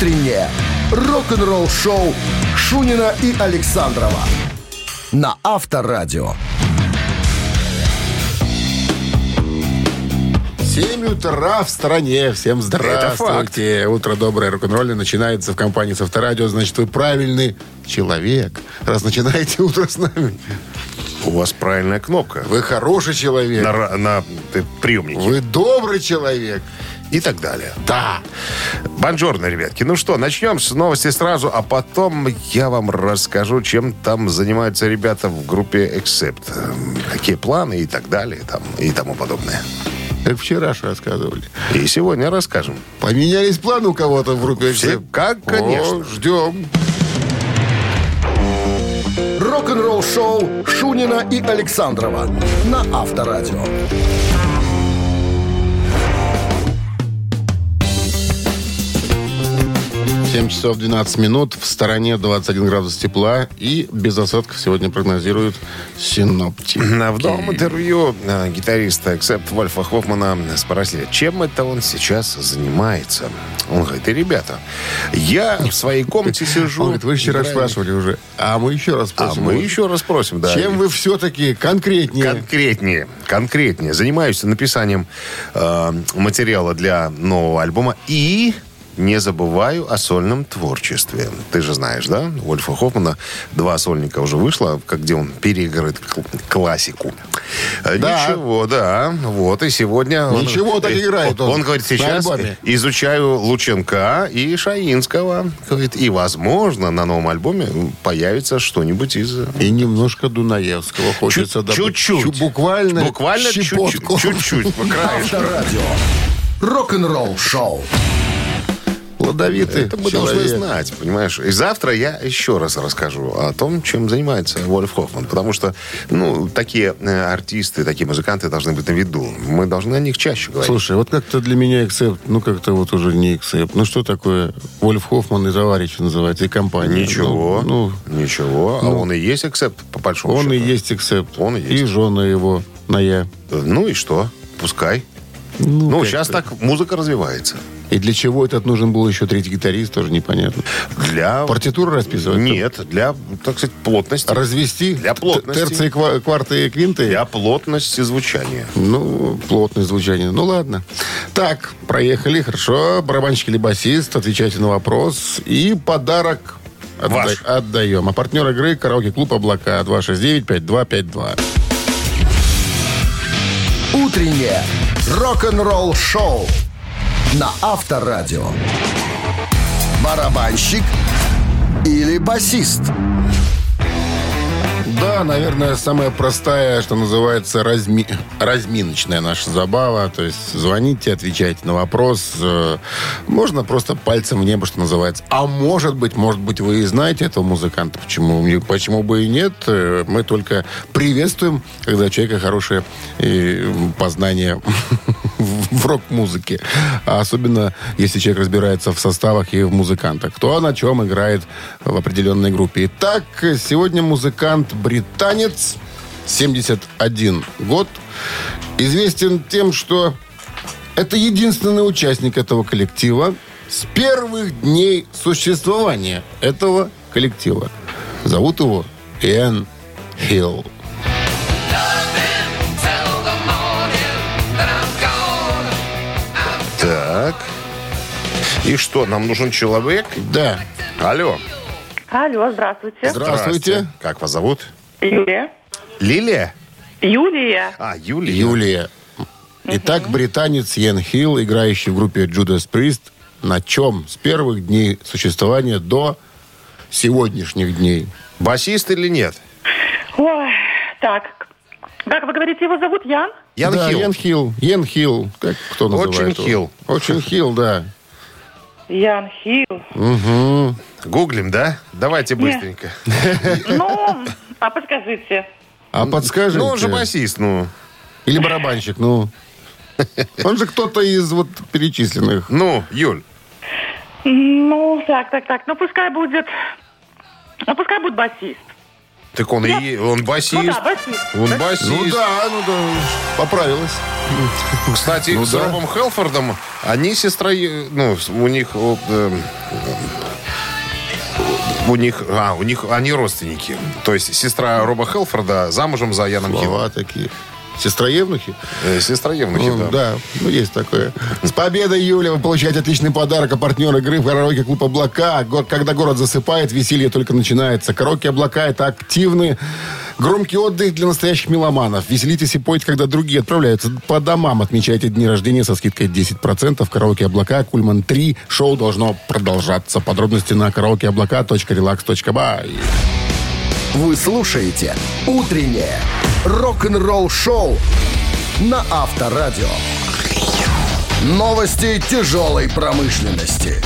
Утреннее рок-н-ролл-шоу Шунина и Александрова на Авторадио. 7 утра в стране. Всем здравствуйте. Утро доброе, рок-н-ролльное начинается в компании с Авторадио. Значит, вы правильный человек, раз начинаете утро с нами. У вас правильная кнопка. Вы хороший человек. На, на э, приемнике. Вы добрый человек. И так далее. Да. Бонжорно, ребятки. Ну что, начнем с новости сразу, а потом я вам расскажу, чем там занимаются ребята в группе Accept. Эм, Какие планы и так далее, там, и тому подобное. Как вчера же рассказывали. И сегодня расскажем. Поменялись планы у кого-то в группе. Все- как, конечно. О, ждем. Рок-н-ролл-шоу Шунина и Александрова на Авторадио. 7 часов 12 минут. В стороне 21 градус тепла. И без осадков сегодня прогнозируют синоптики. В новом интервью э, гитариста Accept Вольфа Хоффмана спросили, чем это он сейчас занимается. Он говорит, и ребята, я в своей комнате сижу. Он говорит, вы вчера играю». спрашивали уже. А мы еще раз А спросим. мы еще раз спросим, да. Чем вы все-таки конкретнее? Конкретнее, конкретнее. Занимаюсь написанием э, материала для нового альбома и не забываю о сольном творчестве. Ты же знаешь, да? У Ольфа Хоффмана два сольника уже вышло, как где он переиграет кл- классику. Э, Да. Ничего, да. Вот, и сегодня... он- Ничего, так э, играет Он, он говорит, сейчас альбоме. изучаю Лученка и Шаинского. Говорит, и, возможно, на новом альбоме появится что-нибудь из И немножко Дунаевского хочется добавить. Чуть-чуть. Чу- Буквально, Буквально чуть-чуть. Чуть-чуть. по краешку. Авторадио. Рок-н-ролл-шоу. Плодовитый Это мы человек. должны знать, понимаешь? И завтра я еще раз расскажу о том, чем занимается Вольф Хоффман. Потому что, ну, такие э, артисты, такие музыканты должны быть на виду. Мы должны о них чаще говорить. Слушай, вот как-то для меня Accept, ну как-то вот уже не Accept. Ну что такое Вольф Хоффман и товарищи называется, и компания. Ничего. Ну, Ничего. А ну. он и есть Accept, по ну, большому он и счету. есть Accept. Он и есть. И жена его на я. Ну и что? Пускай. Ну, Ну, сейчас так музыка развивается. И для чего этот нужен был еще третий гитарист, тоже непонятно. Для... Партитуру расписывать? Нет, для, так сказать, плотности. Развести? Для плотности. Терции, ква- кварты и квинты? Для плотности звучания. Ну, плотное звучание. Ну, ладно. Так, проехали, хорошо. Барабанщик или басист, отвечайте на вопрос. И подарок отда- Ваш. отдаем. А партнер игры караоке-клуб «Облака» 269-5252. Утреннее рок-н-ролл-шоу на Авторадио. Барабанщик или басист? Да, наверное, самая простая, что называется, разми... разминочная наша забава. То есть звоните, отвечайте на вопрос. Э, Можно просто пальцем в небо, что называется. А может быть, может быть, вы и знаете этого музыканта. Почему, почему бы и нет? Э, Мы только приветствуем, когда у человека хорошее э, познание в рок-музыке. А особенно, если человек разбирается в составах и в музыкантах. Кто на чем играет в определенной группе. Итак, сегодня музыкант британец, 71 год. Известен тем, что это единственный участник этого коллектива с первых дней существования этого коллектива. Зовут его Иэн Хилл. И что, нам нужен человек? Да. Алло. Алло, здравствуйте. Здравствуйте. Как вас зовут? Юлия. Лилия? Юлия. А, Юлия. Юлия. Итак, британец Йен Хилл, играющий в группе Judas Priest, на чем с первых дней существования до сегодняшних дней? Басист или нет? Ой, так. Как вы говорите, его зовут Ян? Ян да, Хилл. Йен Хилл. Йен Хилл. Как кто называет Очень его? Хилл. Очень Хилл, да. Ян Хилл. Угу. Гуглим, да? Давайте быстренько. Ну, а подскажите. А подскажите. Ну, он же басист, ну. Или барабанщик, ну. Он же кто-то из вот перечисленных. Ну, Юль. Ну, так, так, так. Ну, пускай будет... Ну, пускай будет басист. Так он и он басист. Ну да, басист. Он басист. Ну да, ну да, поправилась. Кстати, Ну с да. Робом Хелфордом они сестра... Ну, у них... вот, эм, у них, а, у них, они родственники. То есть сестра Роба Хелфорда замужем за Яном Хиллом. Такие. Сестра Евнухи? Э, Сестра Евнухи, Ну, да. да, ну есть такое. С победой, Юля! Вы получаете отличный подарок. А партнер игры в караоке клуб «Облака». Когда город засыпает, веселье только начинается. Караоке «Облака» — это активный, громкий отдых для настоящих меломанов. Веселитесь и пойте, когда другие отправляются по домам. Отмечайте дни рождения со скидкой 10%. Караоке «Облака», Кульман 3. Шоу должно продолжаться. Подробности на караокеоблака.relax.by. Вы слушаете «Утреннее рок-н-ролл-шоу» на Авторадио. Новости тяжелой промышленности.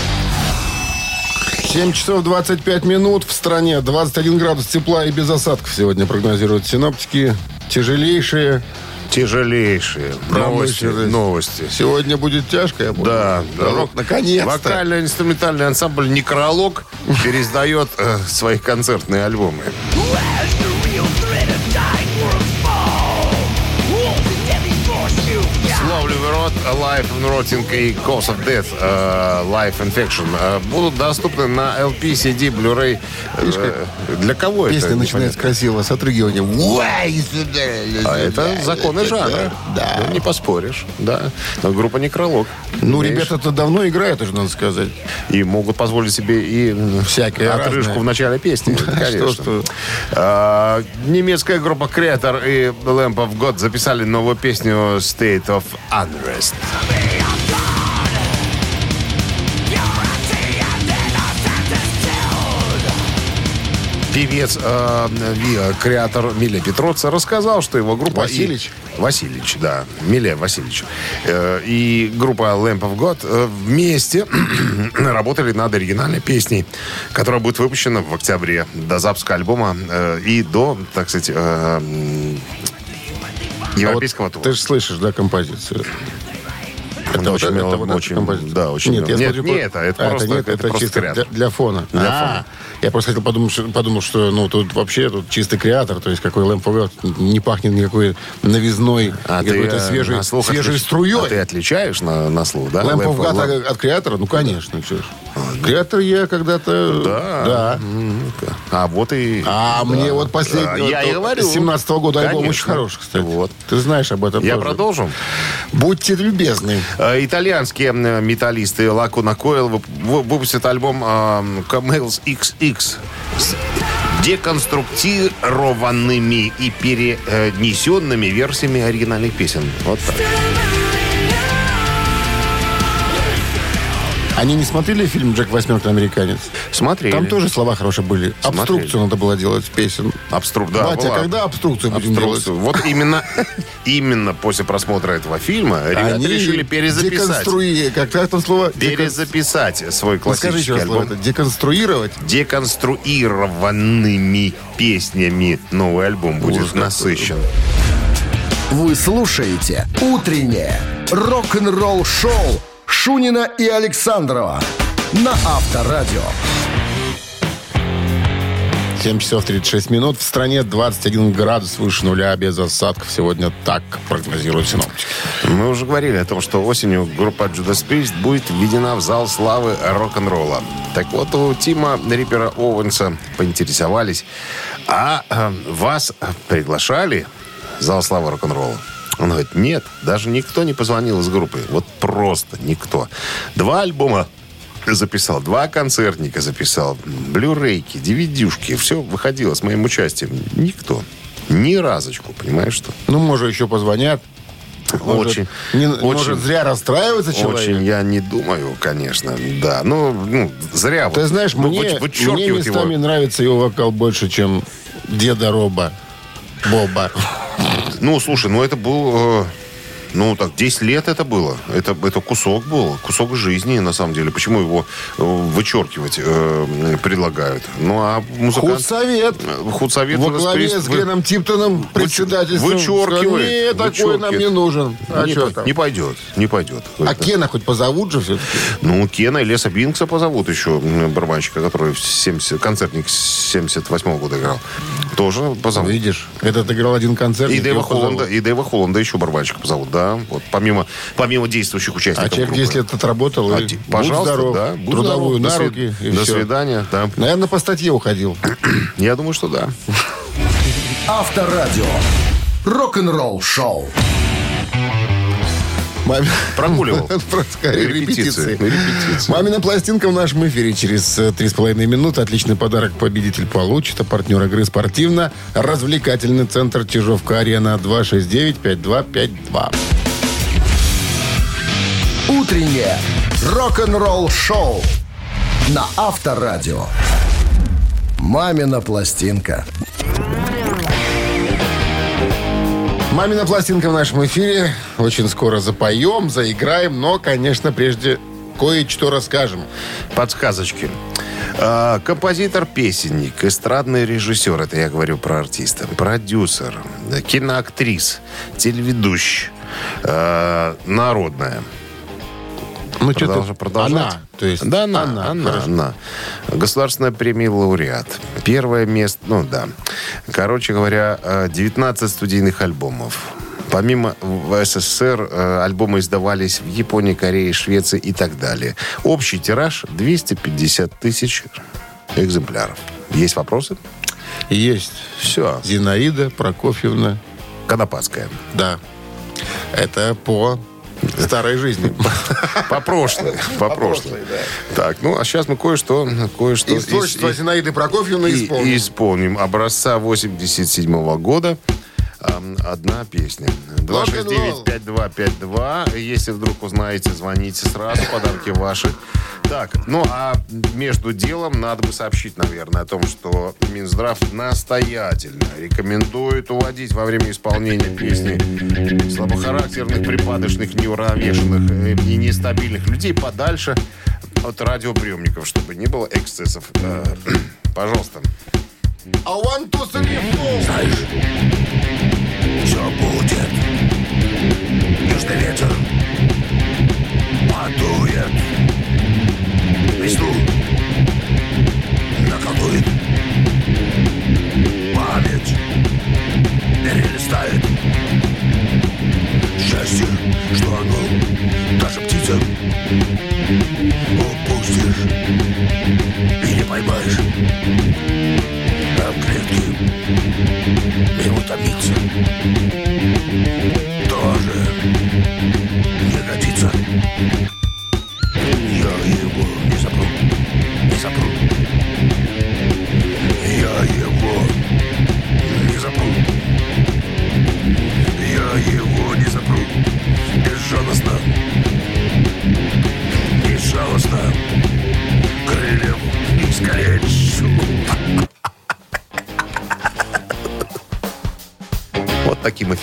7 часов 25 минут в стране. 21 градус тепла и без осадков сегодня прогнозируют синоптики. Тяжелейшие. Тяжелейшие новости. Новости. Сегодня будет тяжко, я понял. Да, да. Рок, наконец-то. Вокально-инструментальный ансамбль «Некролог» пересдает э, свои концертные альбомы. Life in Rotting и Cause of Death, э, Life Infection э, будут доступны на LP, CD, Blu-ray. Э, Для кого Песня это? начинается красиво с отрыгивания. А это законы жанра. Да. Ну, не поспоришь. Да. Но группа «Некролог». Ну, ребята-то давно играют, уже надо сказать. И могут позволить себе и м, Всякое отрыжку разное. в начале песни. Конечно. Что, что. Немецкая группа Creator и Lamp of God записали новую песню State of Unrest. Певец, э, ви- креатор Миля Петроца рассказал, что его группа... и- Васильевич? Васильевич, да. Миле Васильевич. Э, и группа Lamp of God э, вместе работали над оригинальной песней, которая будет выпущена в октябре до запуска альбома э, и до, так сказать, э, европейского А Вот тура. Ты же слышишь, да, композицию? Она очень вот- мело- вот эта очень- композиция? да, очень Нет, мело. я Нет, смотрю, не это, это А, просто- нет, это просто чисто для, для фона. Для А, фона. Я просто хотел подумать, что, подумал, что ну тут вообще тут чистый креатор, то есть какой God, не пахнет никакой новизной, А какой-то э, свежей, слух свежей струей. А ты отличаешь на, на слух, да? Of- от, от креатора? Ну, конечно. чё ж. Креатор я когда-то... Да. Да. А вот и... А мне вот последний... Я и говорю. С 17 года альбом очень хороший, кстати. Вот. Ты знаешь об этом Я продолжу. Будьте любезны. Э, Итальянские металлисты Lacuna Coil вып- вы- выпустят альбом э, Camels XX с деконструктированными и перенесенными версиями оригинальных песен. Вот так. Они не смотрели фильм «Джек Восьмерка американец»? Смотрели. Там тоже слова хорошие были. Смотрели. Обструкцию надо было делать песен. Обстру... Да, Батя, была. когда обструкцию будем Обструкцию. Вот именно, именно после просмотра этого фильма делать? ребята Они решили перезаписать. деконструи- Как, там слово? Декон- Перезаписать свой Ну, классический слово альбом. это. Деконструировать? Деконструированными песнями новый альбом будет Ужас насыщен. Вы слушаете «Утреннее рок-н-ролл-шоу» Шунина и Александрова на Авторадио. 7 часов 36 минут. В стране 21 градус выше нуля без осадков. Сегодня так прогнозируют синоптики. Мы уже говорили о том, что осенью группа Judas Priest будет введена в зал славы рок-н-ролла. Так вот, у Тима Риппера Оуэнса поинтересовались, а э, вас приглашали в зал славы рок-н-ролла? Он говорит, нет, даже никто не позвонил из группы. Вот просто никто. Два альбома записал, два концертника записал, блюрейки, DVD-шки, все выходило с моим участием. Никто. Ни разочку, понимаешь, что? Ну, может, еще позвонят. Может, Очень, не- очень. может, зря расстраивается человек. Очень я не думаю, конечно, да. Ну, ну зря. Ты вот знаешь, вы- мне, мне вычеркивать его. местами нравится его вокал больше, чем деда Роба. Боба. Ну, слушай, ну это был... Ну, так, 10 лет это было. Это, это кусок был, кусок жизни, на самом деле. Почему его э, вычеркивать э, предлагают? Ну, а музыкант... Худсовет. Худсовет Во главе прис- с Геном Типтоном председательством. вычеркивает. Нет, такой нам не нужен. А не, по- не пойдет, не пойдет. А Кена хоть позовут же все-таки? Ну, Кена и Леса Бинкса позовут еще барабанщика, который в 70, концертник с 78 года играл. Тоже позовут. Видишь, этот играл один концерт. И позовут. Холланда, и Дэйва Холланда еще барабанщика позовут, да. Вот, помимо, помимо действующих А участников человек группы. 10 лет отработал. А и пожалуйста, здоров, да. будь трудовую здоров. на До руки. и До всё. свидания, да. Наверное, по статье уходил. Я думаю, что да. Авторадио. Рок-н-ролл шоу. Маме- Прогуливал. Репетиции. репетиции. Мамина пластинка в нашем эфире через э, три с половиной минуты. Отличный подарок победитель получит. А партнер игры спортивно-развлекательный центр Чижовка-Арена 269-5252. Утреннее рок-н-ролл шоу на Авторадио. Мамина пластинка. Мамина пластинка в нашем эфире. Очень скоро запоем, заиграем, но, конечно, прежде кое-что расскажем. Подсказочки. А, Композитор-песенник, эстрадный режиссер, это я говорю про артиста, продюсер, киноактрис, телеведущий, а, народная. Ну, Продолжа- что-то... продолжать? Она, то есть... Да, она, она, она, хорошо. Государственная премия лауреат. Первое место, ну да. Короче говоря, э, 19 студийных альбомов. Помимо в СССР э, альбомы издавались в Японии, Корее, Швеции и так далее. Общий тираж 250 тысяч экземпляров. Есть вопросы? Есть. Все. Зинаида Прокофьевна. Конопатская. Да. Это по старой жизни. По прошлой. По прошлой. Так, ну, а сейчас мы кое-что... кое-что Из творчества Зинаиды Прокофьевны исполним. исполним. Образца 87 года. Одна песня. 269-5252. Если вдруг узнаете, звоните сразу. Подарки ваши. Так, ну а между делом надо бы сообщить, наверное, о том, что Минздрав настоятельно рекомендует уводить во время исполнения песни слабохарактерных, припадочных, неуравновешенных э, и нестабильных людей подальше от радиоприемников, чтобы не было эксцессов. Э, Пожалуйста. One, two, three, four. Все будет. Южный ветер подует. Весну наколдует. Память перелистает. Счастье, что оно даже птица упустишь и не поймаешь. А в клетке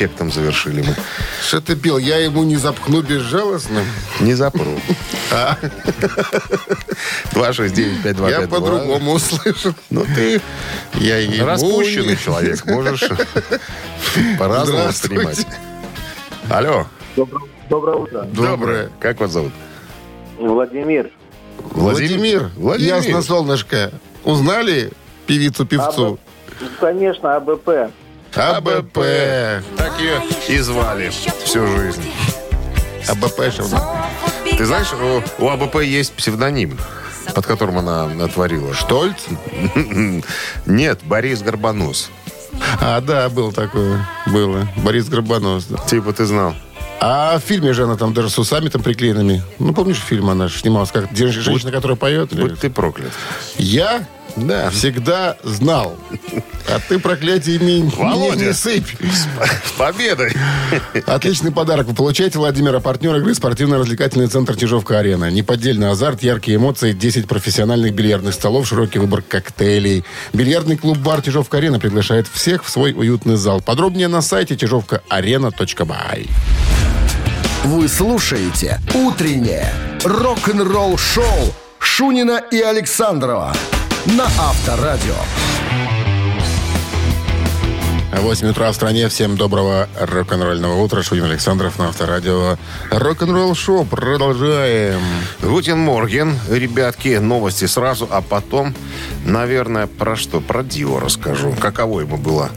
эффектом завершили мы. Что ты пел? Я ему не запхну безжалостно. Не запру. 269-5252. Я по-другому услышал. Ну ты Я ему распущенный человек. Можешь по-разному воспринимать. Алло. Доброе утро. Доброе. Как вас зовут? Владимир. Владимир. Владимир. Ясно, солнышко. Узнали певицу-певцу? Конечно, АБП. АБП. Так ее и звали всю жизнь. АБП шевна. Ты знаешь, у, у АБП есть псевдоним, под которым она натворила. Штольц? Нет, Борис Горбонос. А, да, было такое. Было. Борис Горбанос. да. Типа ты знал. А в фильме же она там даже с усами там приклеенными. Ну, помнишь фильм она снималась, как женщина, которая поет? или- Будь ты проклят. Я Да. всегда знал. А ты проклятиями не, Володя. не сыпь. С победой! Отличный подарок вы получаете, Владимира, партнер игры спортивно-развлекательный центр Чижовка-Арена. Неподдельный азарт, яркие эмоции, 10 профессиональных бильярдных столов, широкий выбор коктейлей. Бильярдный клуб-бар Чижовка-Арена приглашает всех в свой уютный зал. Подробнее на сайте чижовкаарена.бай. Вы слушаете «Утреннее рок-н-ролл-шоу» Шунина и Александрова на Авторадио. 8 утра в стране. Всем доброго рок-н-ролльного утра. Шунин Александров на Авторадио. Рок-н-ролл шоу. Продолжаем. Guten Morgen, ребятки, новости сразу, а потом, наверное, про что? Про Дио расскажу. Каково ему было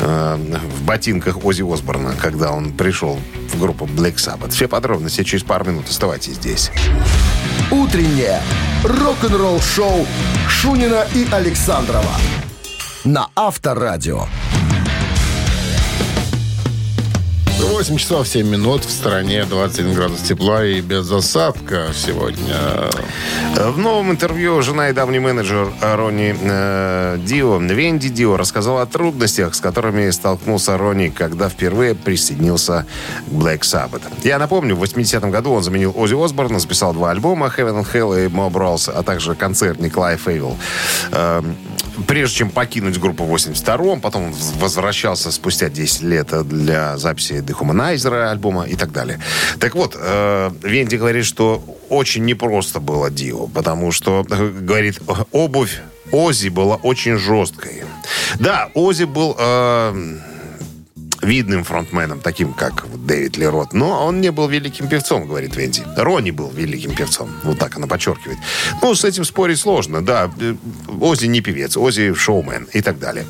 э, в ботинках Ози Осборна, когда он пришел в группу Black Sabbath. Все подробности через пару минут. Оставайтесь здесь. «Утреннее рок-н-ролл-шоу» Шунина и Александрова на Авторадио. 8 часов 7 минут. В стране 21 градус тепла и без осадка сегодня. В новом интервью жена и давний менеджер Ронни э, Дио, Венди Дио, рассказала о трудностях, с которыми столкнулся Ронни, когда впервые присоединился к Black Sabbath. Я напомню, в 80-м году он заменил Ози Осборна, записал два альбома Heaven and Hell и Mob Rolls, а также концерт Николая Фейвел. Э, прежде чем покинуть группу в 82-м, потом возвращался спустя 10 лет для записи Dehumanizer альбома и так далее. Так вот, э, Венди говорит, что очень непросто было Дио, потому что, э, говорит, обувь Ози была очень жесткой. Да, Ози был... э, видным фронтменом, таким как Дэвид Лерот. Но он не был великим певцом, говорит Венди. Ронни был великим певцом. Вот так она подчеркивает. Ну, с этим спорить сложно. Да, э, Ози не певец, Ози шоумен и так далее.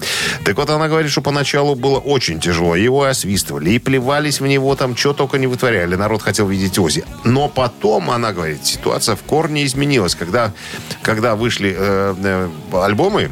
Так вот, она говорит, что поначалу было очень тяжело. Его освистывали и плевались в него там, что только не вытворяли. Народ хотел видеть Ози. Но потом, она говорит, ситуация в корне изменилась. Когда, когда вышли э, э, альбомы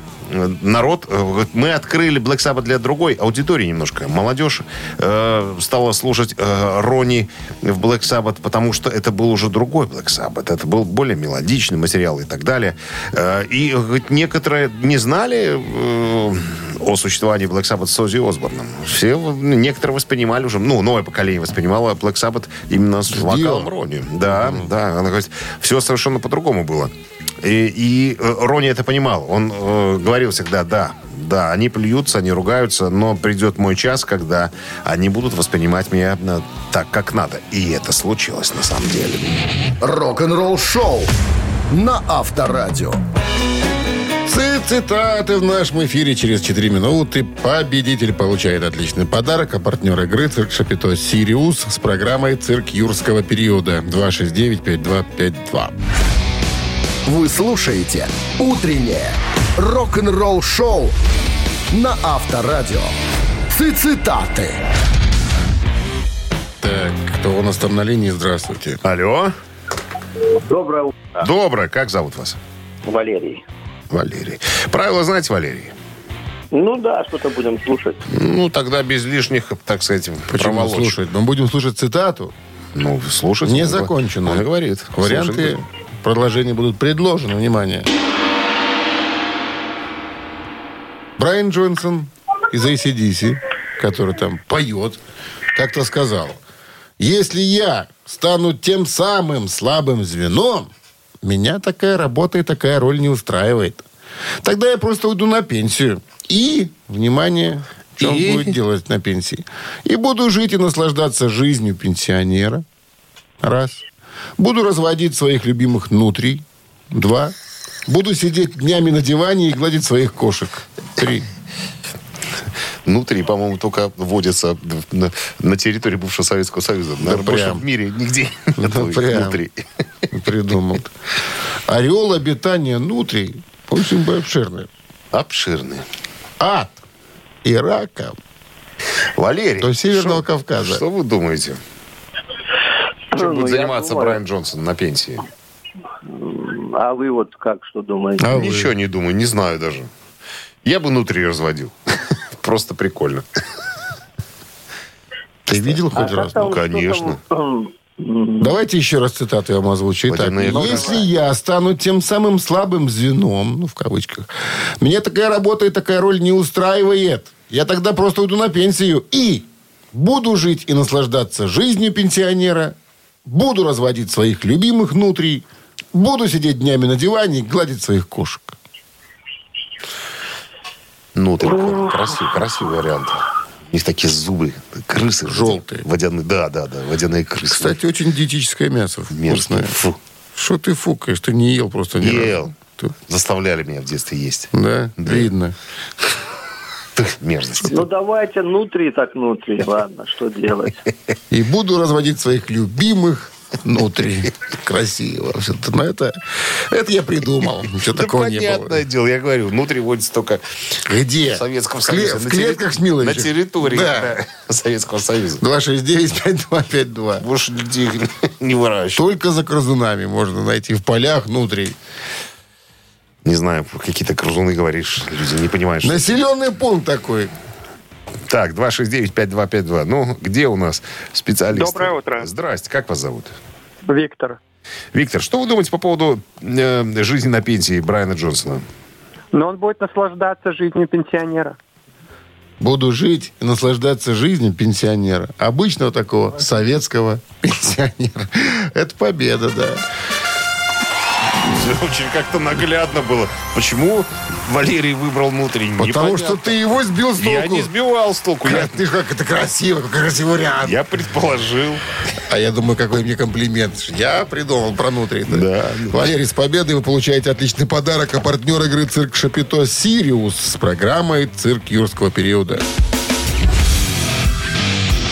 народ, э, мы открыли Black Sabbath для другой аудитории немножко. Молодежь э, стала слушать э, Ронни в Black Sabbath, потому что это был уже другой Black Sabbath. Это был более мелодичный материал и так далее. Э, и говорит, некоторые не знали э, о существовании Black Sabbath с Ози Осборном. Все, некоторые воспринимали уже, ну, новое поколение воспринимало Black Sabbath именно с вокалом Ронни. Да, да. Она говорит, все совершенно по-другому было. И, и э, Ронни это понимал. Он э, говорил всегда, да, да, они плюются, они ругаются, но придет мой час, когда они будут воспринимать меня э, так, как надо. И это случилось на самом деле. Рок-н-ролл-шоу на Авторадио. Ци- Цитаты в нашем эфире через 4 минуты. Победитель получает отличный подарок. А партнер игры «Цирк Шапито Сириус» с программой «Цирк юрского периода» 269-5252. Вы слушаете «Утреннее рок-н-ролл-шоу» на Авторадио. Цитаты. Так, кто у нас там на линии? Здравствуйте. Алло. Доброе утро, Доброе. Как зовут вас? Валерий. Валерий. Правила знаете, Валерий? Ну да, что-то будем слушать. Ну, тогда без лишних, так сказать, Почему проволочек. слушать? Мы будем слушать цитату. Ну, слушать. Не он- законченную. Он говорит. Варианты продолжения будут предложены. Внимание. Брайан Джонсон из ACDC, который там поет, как-то сказал, если я стану тем самым слабым звеном, меня такая работа и такая роль не устраивает. Тогда я просто уйду на пенсию. И, внимание, что он И? будет делать на пенсии? И буду жить и наслаждаться жизнью пенсионера. Раз. Буду разводить своих любимых нутрий. Два. Буду сидеть днями на диване и гладить своих кошек. Три. Внутри, по-моему, только вводится на, на территории бывшего Советского Союза. Наверное, больше прям. в мире нигде нету прям. внутри. Придумал. Ореол обитания нутрий очень обширный. Обширный. Ад и раком Валерий. До Северного что- Кавказа. Что вы думаете? Чем Ну, будет заниматься думаю. Брайан Джонсон на пенсии? А вы вот как, что думаете? А вы? Ничего не думаю, не знаю даже. Я бы внутри разводил. Просто прикольно. Ты видел А хоть раз? Ну, конечно. Давайте еще раз цитату я вам озвучу. Итак, если я стану тем самым слабым звеном, ну, в кавычках, меня такая работа и такая роль не устраивает. Я тогда просто уйду на пенсию и буду жить и наслаждаться жизнью пенсионера, буду разводить своих любимых внутри, буду сидеть днями на диване и гладить своих кошек. Ну, такой красивый, красивый вариант. У них такие зубы, крысы. Желтые. Водяные, да, да, да, водяные крысы. Кстати, очень диетическое мясо. Вкусное. Фу. Что ты фукаешь? Ты не ел просто ни Ел. разу. Ты- Заставляли меня в детстве есть. Да, Да. видно. Ты, мерзость. Ну, давайте внутри так внутри. Ладно, что делать? И буду разводить своих любимых внутри. Красиво. Все-то, но это, это я придумал. Ничего Да такого не понятное было. дело, я говорю, внутри водится только Где? в Советском Союзе. В На клетках с Миловичем. На территории Да. да, Советского Союза. 269-5252. Больше нигде их не выращивают. Только за грызунами можно найти в полях внутри. Не знаю, какие-то крузуны говоришь, люди не понимают, что... Населенный пункт такой. Так, 269-5252. Ну, где у нас специалисты? Доброе утро. Здрасте, как вас зовут? Виктор. Виктор, что вы думаете по поводу э, жизни на пенсии Брайана Джонсона? Но он будет наслаждаться жизнью пенсионера. Буду жить и наслаждаться жизнью пенсионера. Обычного такого советского пенсионера. Это победа, да. Очень как-то наглядно было. Почему Валерий выбрал внутренний? Потому что ты его сбил с толку. Я не сбивал с толку. Я, Как, ты как это красиво, какой красивый вариант. я предположил. А я думаю, какой мне комплимент. Я придумал про внутренний. Да. Валерий, с победой вы получаете отличный подарок. А партнер игры «Цирк Шапито» «Сириус» с программой «Цирк юрского периода».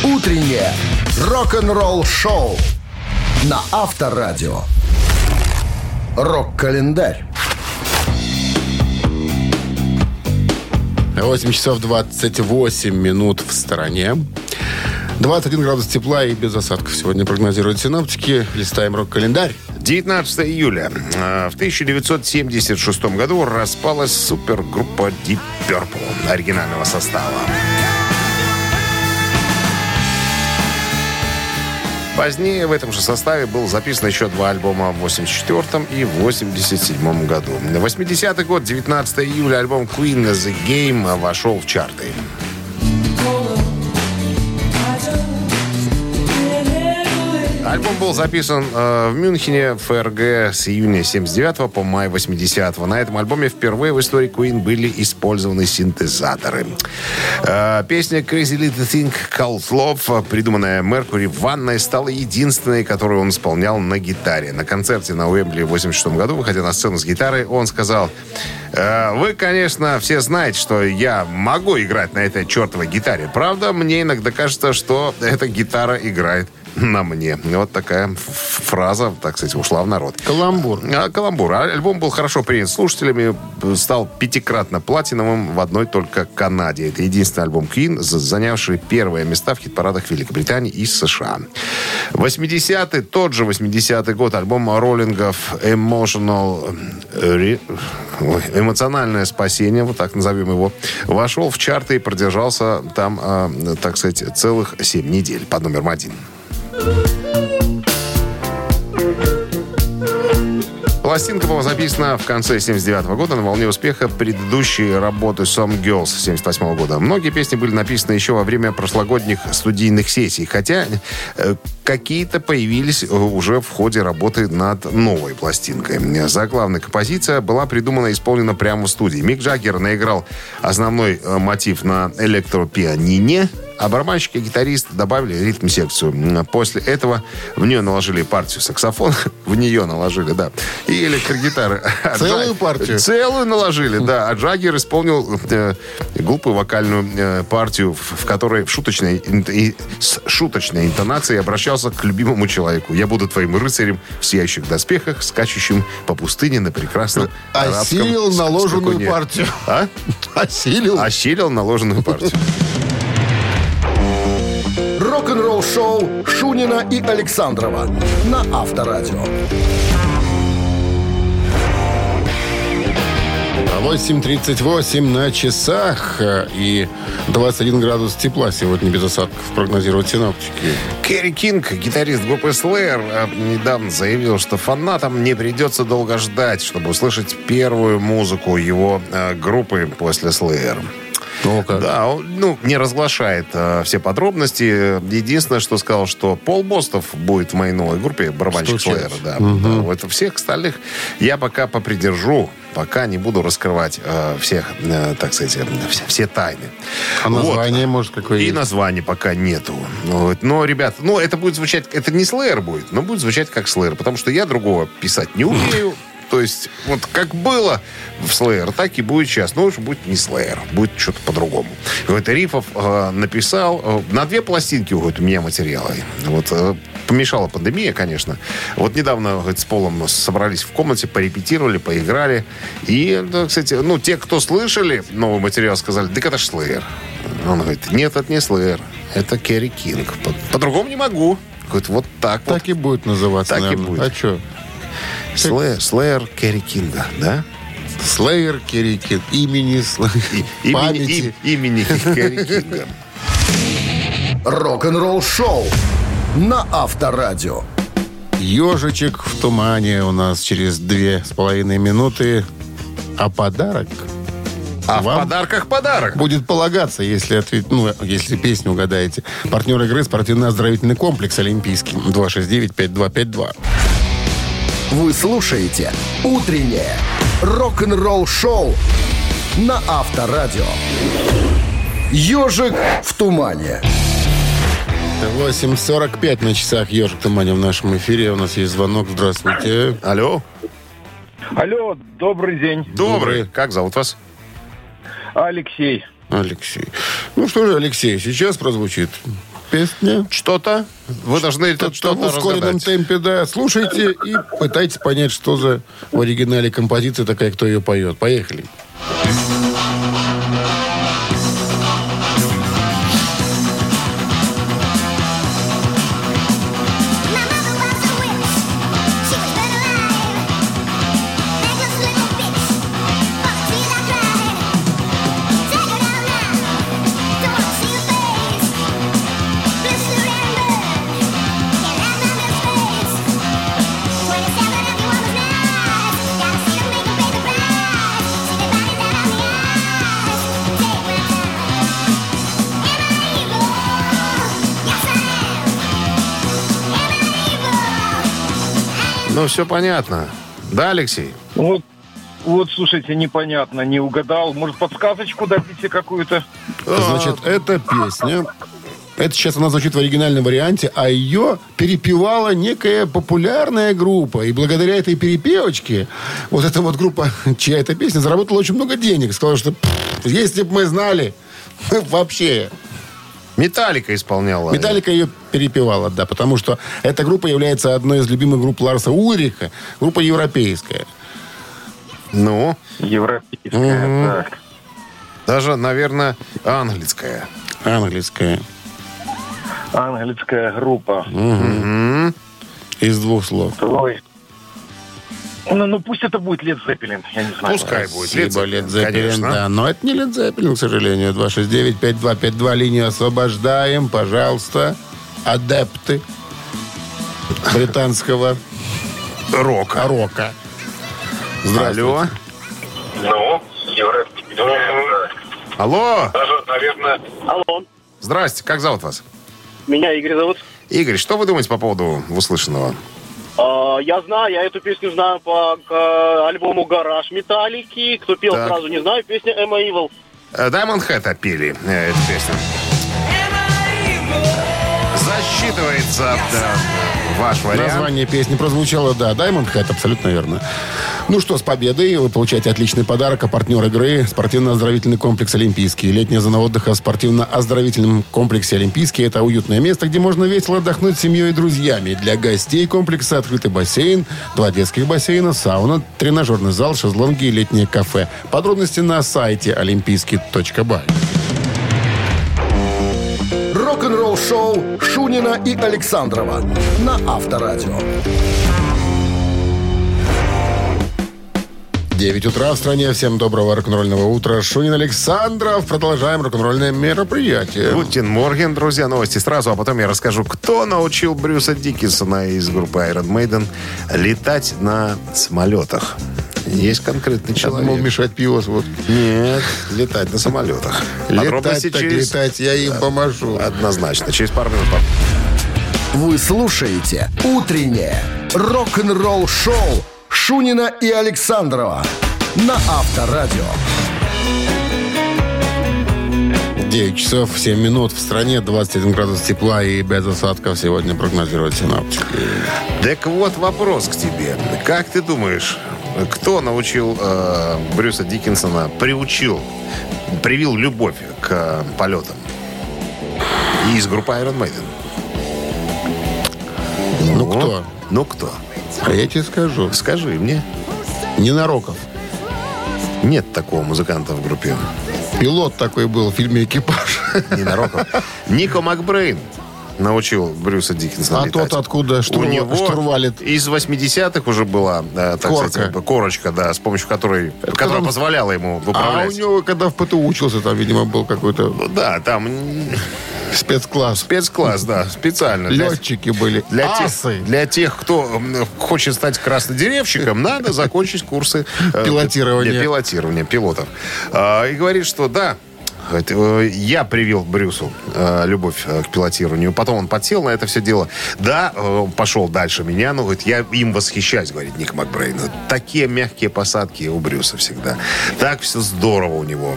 Утреннее рок-н-ролл-шоу на Авторадио. Рок-календарь. 8 часов 28 минут в стороне. 21 градус тепла и без осадков сегодня прогнозируют синоптики. Листаем рок-календарь. 19 июля. Э, В 1976 году распалась супергруппа Deep Purple оригинального состава. Позднее в этом же составе был записан еще два альбома в 84 и 87 году. 80 год, 19 июля, альбом Queen The Game вошел в чарты. Альбом был записан э, в Мюнхене, ФРГ, с июня 79 по май 80 На этом альбоме впервые в истории Queen были использованы синтезаторы. Э, песня Crazy Little Thing Called Love, придуманная Меркури в ванной, стала единственной, которую он исполнял на гитаре. На концерте на Уэмбли в 86 году, выходя на сцену с гитарой, он сказал, «Э, вы, конечно, все знаете, что я могу играть на этой чертовой гитаре. Правда, мне иногда кажется, что эта гитара играет на мне. Вот такая фраза, так сказать, ушла в народ. Каламбур. А, Каламбур. А Альбом был хорошо принят слушателями, стал пятикратно платиновым в одной только Канаде. Это единственный альбом Queen, за- занявший первые места в хит-парадах Великобритании и США. 80-й, тот же 80-й год, альбом роллингов Emotional ой, Эмоциональное спасение, вот так назовем его, вошел в чарты и продержался там, э, так сказать, целых 7 недель под номером один. Пластинка была записана в конце 79 года на волне успеха предыдущей работы Some Girls 78 года. Многие песни были написаны еще во время прошлогодних студийных сессий, хотя э, какие-то появились э, уже в ходе работы над новой пластинкой. Заглавная композиция была придумана и исполнена прямо в студии. Мик Джаггер наиграл основной э, мотив на электропианине, а барабанщик и гитарист добавили ритм-секцию. После этого в нее наложили партию саксофона, в нее наложили, да, и электрогитары. А Целую партию? Целую наложили, да. А Джаггер исполнил э, глупую вокальную э, партию, в, в которой в шуточной, и с шуточной интонацией обращался к любимому человеку. «Я буду твоим рыцарем в сияющих доспехах, скачущим по пустыне на прекрасном арабском Осилил наложенную скакуне». партию. А? Осилил. Осилил наложенную партию. Рок-н-ролл-шоу Шунина и Александрова на Авторадио. 8.38 на часах э, и 21 градус тепла сегодня без осадков прогнозируют синоптики. Керри Кинг, гитарист группы Slayer, э, недавно заявил, что фанатам не придется долго ждать, чтобы услышать первую музыку его э, группы после Slayer. Ну-ка. Да, он, ну, не разглашает э, все подробности. Единственное, что сказал, что Пол Бостов будет в моей новой группе, барабанщик. Слэйра. Да, да. Вот всех остальных я пока попридержу, пока не буду раскрывать э, всех, э, так сказать, э, все, все тайны. А Вот. название, может, какое И есть? названия пока нету. Вот. Но, ребят, ну, это будет звучать... Это не Слэйр будет, но будет звучать как Слэйр, потому что я другого писать не умею. То есть, вот как было в Slayer, так и будет сейчас. Но уже будет не Slayer, будет что-то по-другому. Вот Рифов э, написал, э, на две пластинки уходят у меня материалы. Вот э, помешала пандемия, конечно. Вот недавно говорит, с Полом собрались в комнате, порепетировали, поиграли. И, да, кстати, ну, те, кто слышали новый материал, сказали, да это ж Slayer. Он говорит, нет, это не Slayer, это Керри Кинг. По- По-другому не могу. Говорит, вот так, вот. Так и будет называться, Так и наверное. будет. А что? Слэйер, Слэйер Керри Кинга, да? Слеер Кирикин. Имени Слеер. Имени, Памяти. им- имени Керри Кинга. Рок-н-ролл шоу на Авторадио. Ежичек в тумане у нас через две с половиной минуты. А подарок А в Вам? подарках подарок. будет полагаться, если, ответ... ну, если песню угадаете. Партнер игры спортивно-оздоровительный комплекс «Олимпийский». 269-5252. Вы слушаете «Утреннее рок-н-ролл-шоу» на Авторадио. «Ежик в тумане». 8.45 на часах «Ежик в тумане» в нашем эфире. У нас есть звонок. Здравствуйте. Алло. Алло, добрый день, Добрый. Как зовут вас? Алексей. Алексей. Ну что же, Алексей, сейчас прозвучит песня. Что-то? Вы должны это Это в что-то ускоренном разгадать. темпе, да. Слушайте и пытайтесь понять, что за в оригинале композиция такая, кто ее поет. Поехали. Ну, все понятно. Да, Алексей? Вот, вот, слушайте, непонятно, не угадал. Может, подсказочку дадите какую-то? Значит, эта песня... Это сейчас она звучит в оригинальном варианте, а ее перепевала некая популярная группа. И благодаря этой перепевочке, вот эта вот группа, чья эта песня, заработала очень много денег. Сказала, что «Пф, если бы мы знали, вообще. Металлика исполняла. Металлика ее перепевала, да, потому что эта группа является одной из любимых групп Ларса Ульриха, группа европейская. Ну, Европейская, так. даже, наверное, английская. Английская. Английская группа. Из двух слов. Ой. Ну, ну, пусть это будет Лед Зеппелин, я не знаю. Пускай будет. Лед Zeppelin, конечно. да. Но это не Led Zeppelin, к сожалению. 269-5252, линию освобождаем. Пожалуйста, адепты британского Рока. рока. Здравствуйте. Алло. Ну, Европейская. Алло. Даже, наверное... Алло, Здрасте. Как зовут вас? меня Игорь зовут. Игорь, что вы думаете по поводу услышанного? А, я знаю, я эту песню знаю по к, альбому «Гараж» Металлики. Кто пел, Так. сразу не знаю. Песня «Эмма Evil». Э, Diamond Head отпели э, эту песню. Засчитывается да, ваш вариант. Название песни прозвучало, да. Diamond Head, абсолютно верно. Ну что, с победой вы получаете отличный подарок. А партнер игры – спортивно-оздоровительный комплекс «Олимпийский». Летняя зона отдыха в спортивно-оздоровительном комплексе «Олимпийский» – это уютное место, где можно весело отдохнуть с семьей и друзьями. Для гостей комплекса открытый бассейн, два детских бассейна, сауна, тренажерный зал, шезлонги и летнее кафе. Подробности на сайте олимпийский.бай. Рок-н-ролл-шоу Шунина и Александрова на Авторадио. 9 утра в стране. Всем доброго рок-н-ролльного утра. Шунин Александров. Продолжаем рок-н-ролльное мероприятие. Гутин Морген, друзья, новости сразу, а потом я расскажу, кто научил Брюса Диккенсона из группы Iron Maiden летать на самолетах. Есть конкретный Я думал, человек. мешать пиво. Вот. Нет, летать на самолетах. Подробности Летать так через... летать, я им помашу. Однозначно. Через пару минут. Вы слушаете «Утреннее рок-н-ролл-шоу» Шунина и Александрова на Авторадио. 9 часов 7 минут в стране, 21 градус тепла и без осадков сегодня прогнозируют синаптики. Так вот вопрос к тебе. Как ты думаешь, кто научил э, Брюса Диккенсона, приучил, привил любовь к э, полетам? И из группы Iron Maiden. Ну, кто? Ну кто? А я тебе скажу. Скажи мне. Не Нароков. Нет такого музыканта в группе. Пилот такой был в фильме «Экипаж». Ненароков. Нико Макбрейн научил Брюса Диккенсона А летать. тот откуда У штурва- него штурвалит? из 80-х уже была, да, так Корка. сказать, корочка, да, с помощью которой, которая Потом- позволяла ему А у управлять. него, когда в ПТУ учился, там, видимо, был какой-то Да, там спецкласс. спецкласс, да, специально. Для, Летчики были. для, тех, Асы. для тех, кто хочет стать краснодеревщиком, надо закончить курсы э, Пилотирования. пилотирования пилотов. А, И говорит, что да, э, я привил Брюсу э, любовь э, к пилотированию. Потом он подсел на это все дело. Да, э, он пошел дальше меня, но говорит, я им восхищаюсь, говорит Ник Макбрейн. Такие мягкие посадки у Брюса всегда. Так все здорово у него.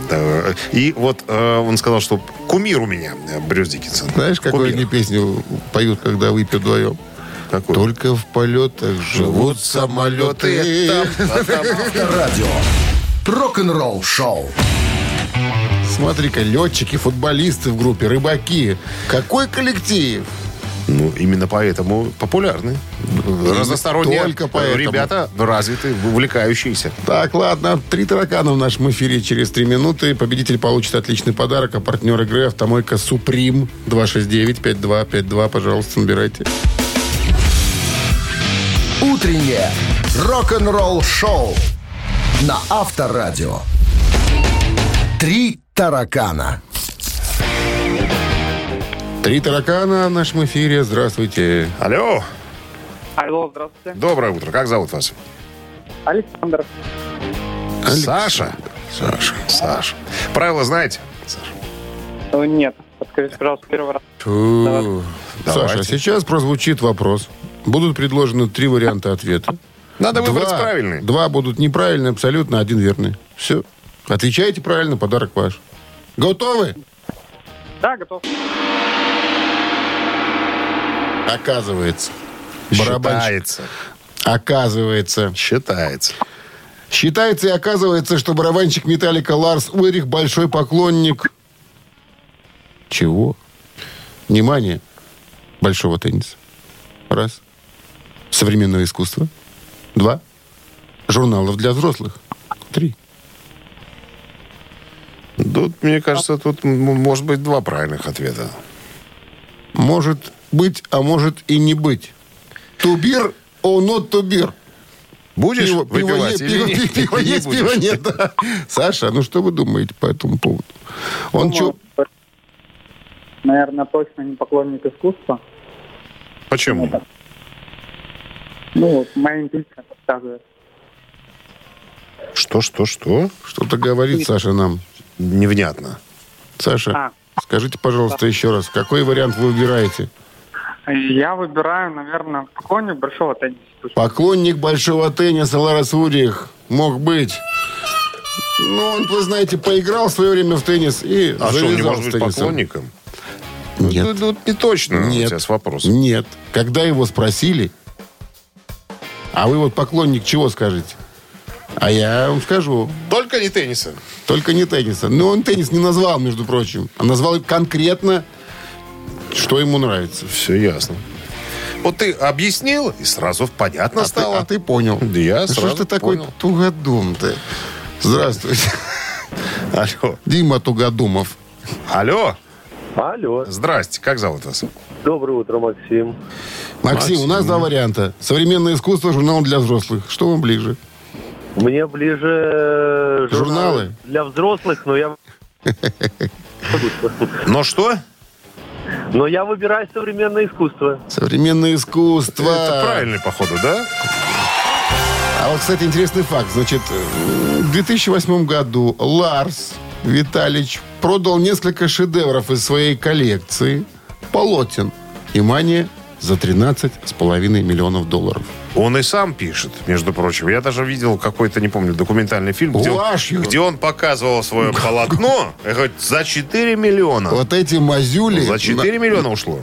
И вот э, он сказал, что кумир у меня э, Брюс Диккенсон. Знаешь, какую Кумир. они песню поют, когда выпьют вдвоем? Какой? Только в полетах живут самолеты. Там, а там. Смотри-ка, летчики, футболисты в группе, рыбаки. Какой коллектив? Ну, именно поэтому популярны. Разносторонние только поэтому. ребята развитые, увлекающиеся. Так, ладно, три таракана в нашем эфире через три минуты. Победитель получит отличный подарок, а партнер игры «Автомойка Суприм» 269-5252. Пожалуйста, набирайте. Утреннее рок-н-ролл-шоу на Авторадио. Три таракана. Три таракана в нашем эфире. Здравствуйте. Алло, Алло, здравствуйте. доброе утро. Как зовут вас? Александр. Саша. Саша. Саша. Правила знаете? Э, Нет, подскажите, пожалуйста, первый раз. Фу. Давайте. Саша, сейчас прозвучит вопрос. Будут предложены три варианта ответа. Надо выбрать правильный. Два будут неправильные, абсолютно, один верный. Все. Отвечаете правильно, подарок ваш. Готовы? Да, готов. Оказывается. Барабанщик. Считается. Оказывается. Считается. Считается и оказывается, что барабанщик Металлика Ларс Урих большой поклонник... Чего? Внимание. Большого тенниса. Раз. Современного искусства. Два. Журналов для взрослых. Три. Тут, мне кажется, тут может быть два правильных ответа. Может быть, а может и не быть. Тубир, о, not тубир. Будешь Пиво, пиво, выпивать есть, или пиво, не- пиво не есть, будешь? пиво нет. да. Саша, ну что вы думаете по этому поводу? Он что, Наверное, точно не поклонник искусства. Почему? Ну, моя интуиция подсказывает. Что, что, что? что-то говорит Саша нам? Невнятно. Саша, А. скажите, пожалуйста, еще раз, какой вариант вы выбираете? Я выбираю, наверное, поклонник большого тенниса. Поклонник большого тенниса Ларас Урих мог быть. Ну, он, вы знаете, поиграл в свое время в теннис и А что, он не может быть поклонником? Нет. Ну, тут не точно у Нет. тебя с вопросом. Нет. Когда его спросили, а вы вот поклонник чего скажете? А я вам скажу, Только не тенниса. только не тенниса. Но он теннис не назвал, между прочим. А назвал конкретно, что ему нравится. Все ясно. Вот ты объяснил, и сразу понятно А ты, стало. а ты понял. Да я Ну, Что ж сразу ты такой понял. тугодум-то? Здравствуйте. Алло. Дима Тугодумов. Алло. Алло. Здрасте. Как зовут вас? Доброе утро, Максим. Максим, у нас два варианта. Современное искусство, журнал для взрослых. Что вам ближе? Мне ближе э, Журналы? для взрослых, но я... Но что? Но я выбираю современное искусство. Современное искусство. Это правильный, походу, да? А вот, кстати, интересный факт. Значит, в 2008 году Ларс Виталич продал несколько шедевров из своей коллекции полотен. Внимание, за 13,5 миллионов долларов. Он и сам пишет, между прочим. Я даже видел какой-то, не помню, документальный фильм, где, он, где он показывал свое полотно. Говорит, за 4 миллиона. Вот эти мазюли... За 4 миллиона ушло.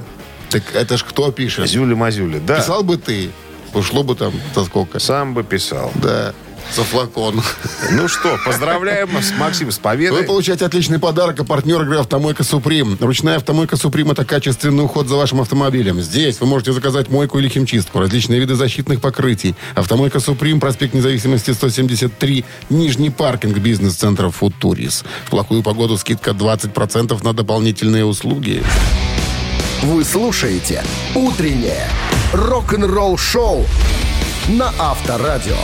Так это ж кто пишет? Зюли-мазюли, да. Писал бы ты, ушло бы там за сколько? Сам бы писал. Да, за флакон. Ну что, поздравляем с Максим с Вы победой. получаете отличный подарок, а партнер игры «Автомойка Суприм». Ручная «Автомойка Суприм» — это качественный уход за вашим автомобилем. Здесь вы можете заказать мойку или химчистку, различные виды защитных покрытий. «Автомойка Суприм», проспект Независимости, 173, Нижний паркинг бизнес-центра «Футурис». В плохую погоду скидка 20% на дополнительные услуги. Вы слушаете «Утреннее рок-н-ролл-шоу» на Авторадио.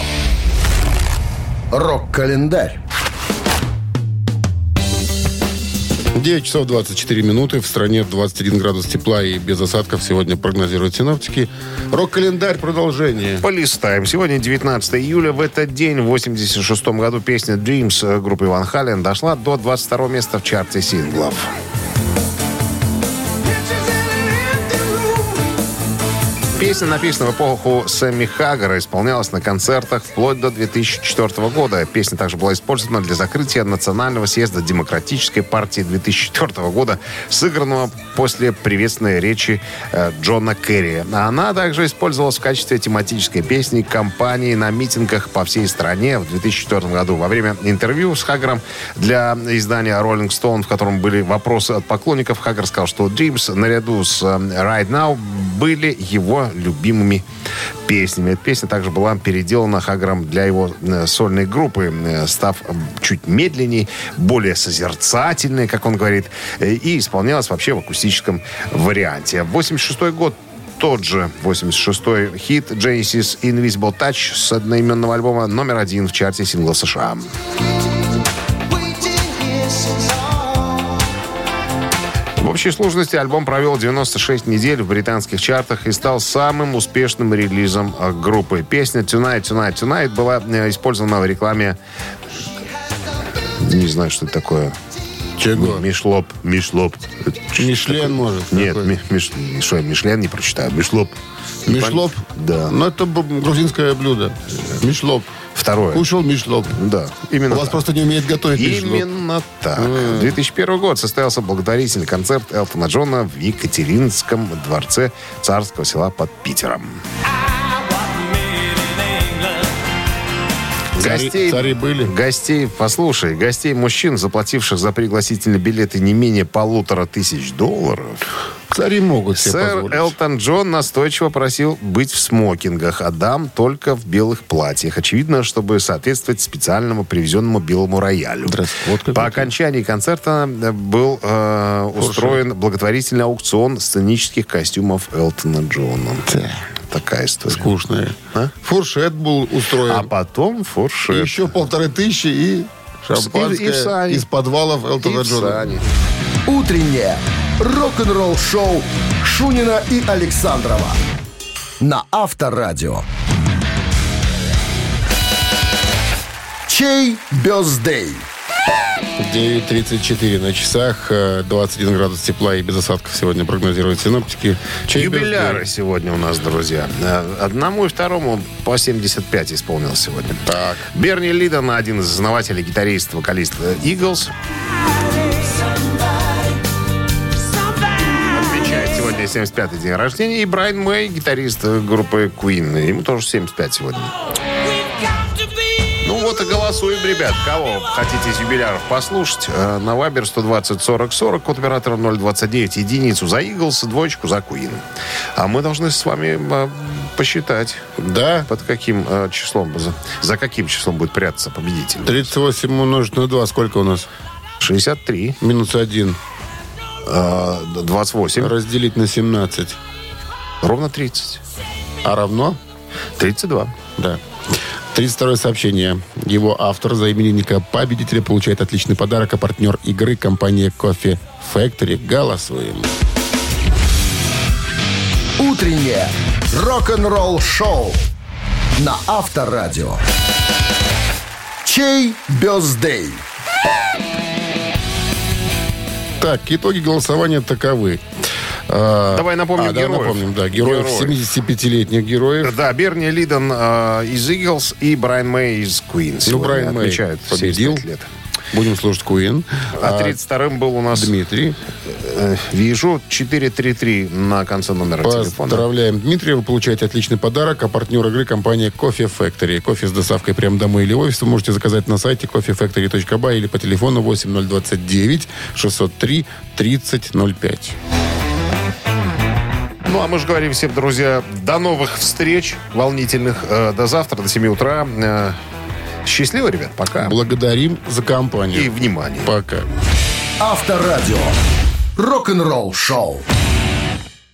Рок-календарь. 9 часов 24 минуты. В стране 21 градус тепла и без осадков сегодня прогнозируют синоптики. Рок-календарь продолжение. Полистаем. Сегодня 19 июля. В этот день, в 86 году, песня Dreams группы Ван Хален дошла до 22 места в чарте синглов. Песня написана в эпоху Сэмми Хаггара, исполнялась на концертах вплоть до 2004 года. Песня также была использована для закрытия Национального съезда Демократической партии 2004 года, сыгранного после приветственной речи э, Джона Керри. А Она также использовалась в качестве тематической песни кампании на митингах по всей стране в 2004 году. Во время интервью с Хаггером для издания Rolling Stone, в котором были вопросы от поклонников, Хаггер сказал, что Dreams наряду с э, Right Now были его любимыми песнями. Эта песня также была переделана Хаггером для его э, сольной группы, э, став чуть медленнее, более созерцательной, как он говорит, э, и исполнялась вообще в акустическом варианте. 86 год тот же 86-й хит Genesis Invisible Touch с одноименного альбома номер один в чарте сингла США. Общей сложности альбом провел 96 недель в британских чартах и стал самым успешным релизом э, группы. Песня «Tonight, Tonight, Tonight» была э, использована в рекламе... Не знаю, что это такое. Чего? Мишлоп. Мишлоп. Мишлен, может. Нет, ми- Миш- что, Мишлен не прочитаю. Мишлоп. Мишлоп? Да. Ну, это грузинское блюдо. Мишлоп. Второе. Кушал мишлоп. Да, именно У вас так. просто не умеет готовить мишлоп. Именно так. 2001 год состоялся благотворительный концерт Элтона Джона в Екатеринском дворце царского села под Питером. Цари- цари были? Гостей, послушай, гостей мужчин, заплативших за пригласительные билеты не менее полутора тысяч долларов, Цари могут себе сэр позволить. Элтон Джон настойчиво просил быть в смокингах, а дам только в белых платьях. Очевидно, чтобы соответствовать специальному привезенному белому роялю. По окончании концерта э, был э, устроен благотворительный аукцион сценических костюмов Элтона Джона. Такая история. Скучное. А? Фуршет был устроен. А потом И фуршет. еще полторы тысячи и шампанское И- и из подвалов И Элтона Джона. сани. Утреннее рок-н-ролл-шоу Шунина и Александрова на Авторадио. Чей бездей? 9.34 на часах, э, 21 градус тепла и без осадков сегодня прогнозируют синоптики. Чей Юбиляры birthday? сегодня у нас, друзья. Э, Одному и второму по 75 исполнилось сегодня. Так. Берни Лидон, один из основателей, гитарист, вокалист Eagles. Сегодня 75-й день рождения. И Брайан Мэй, гитарист группы Queen. Ему тоже 75 сегодня. Ну вот и голосуем, ребят. Кого хотите из юбиляров послушать? Э, На Вайбер 120 40 40, код оператора 029, единицу за Eagles, двоечку за Queen. А мы должны с вами э, посчитать, Да. под каким э, числом, за, за каким числом будет прятаться победитель. 38 умножить на 2. Сколько у нас? 63, Минус 1. Э, 28, Разделить на 17. ровно 30. А равно? 32. Да. 32 сообщение. Его автор за именинника победителя получает отличный подарок, а партнер игры компания Кофе Factory. Голосуем. Утреннее рок-н-ролл-шоу на Авторадио. Чей бездей? Так, итоги голосования таковы. А, Давай напомним а, да, героев. напомним, да, героев, Героев. 75-летних героев. Да, Берни Лидон э, из Eagles и Брайан Мэй из Queen. Ну, Брайан Мэй победил. 75 лет. Будем слушать Куин. А 32-м был у нас, Дмитрий. э, вижу, 433 на конце номера телефона. Поздравляем Дмитрия. Вы получаете отличный подарок. А партнер игры компания Кофе Factory. Кофе с доставкой прямо домой или в офис вы можете заказать на сайте coffeefactory.by или по телефону 8029 603 3005. Ну, а мы же говорим всем, друзья, до новых встреч волнительных. Э, до завтра, до 7 утра. Э, счастливо, ребят, пока. Благодарим за компанию. И внимание. Пока. Авторадио. Рок-н-ролл шоу.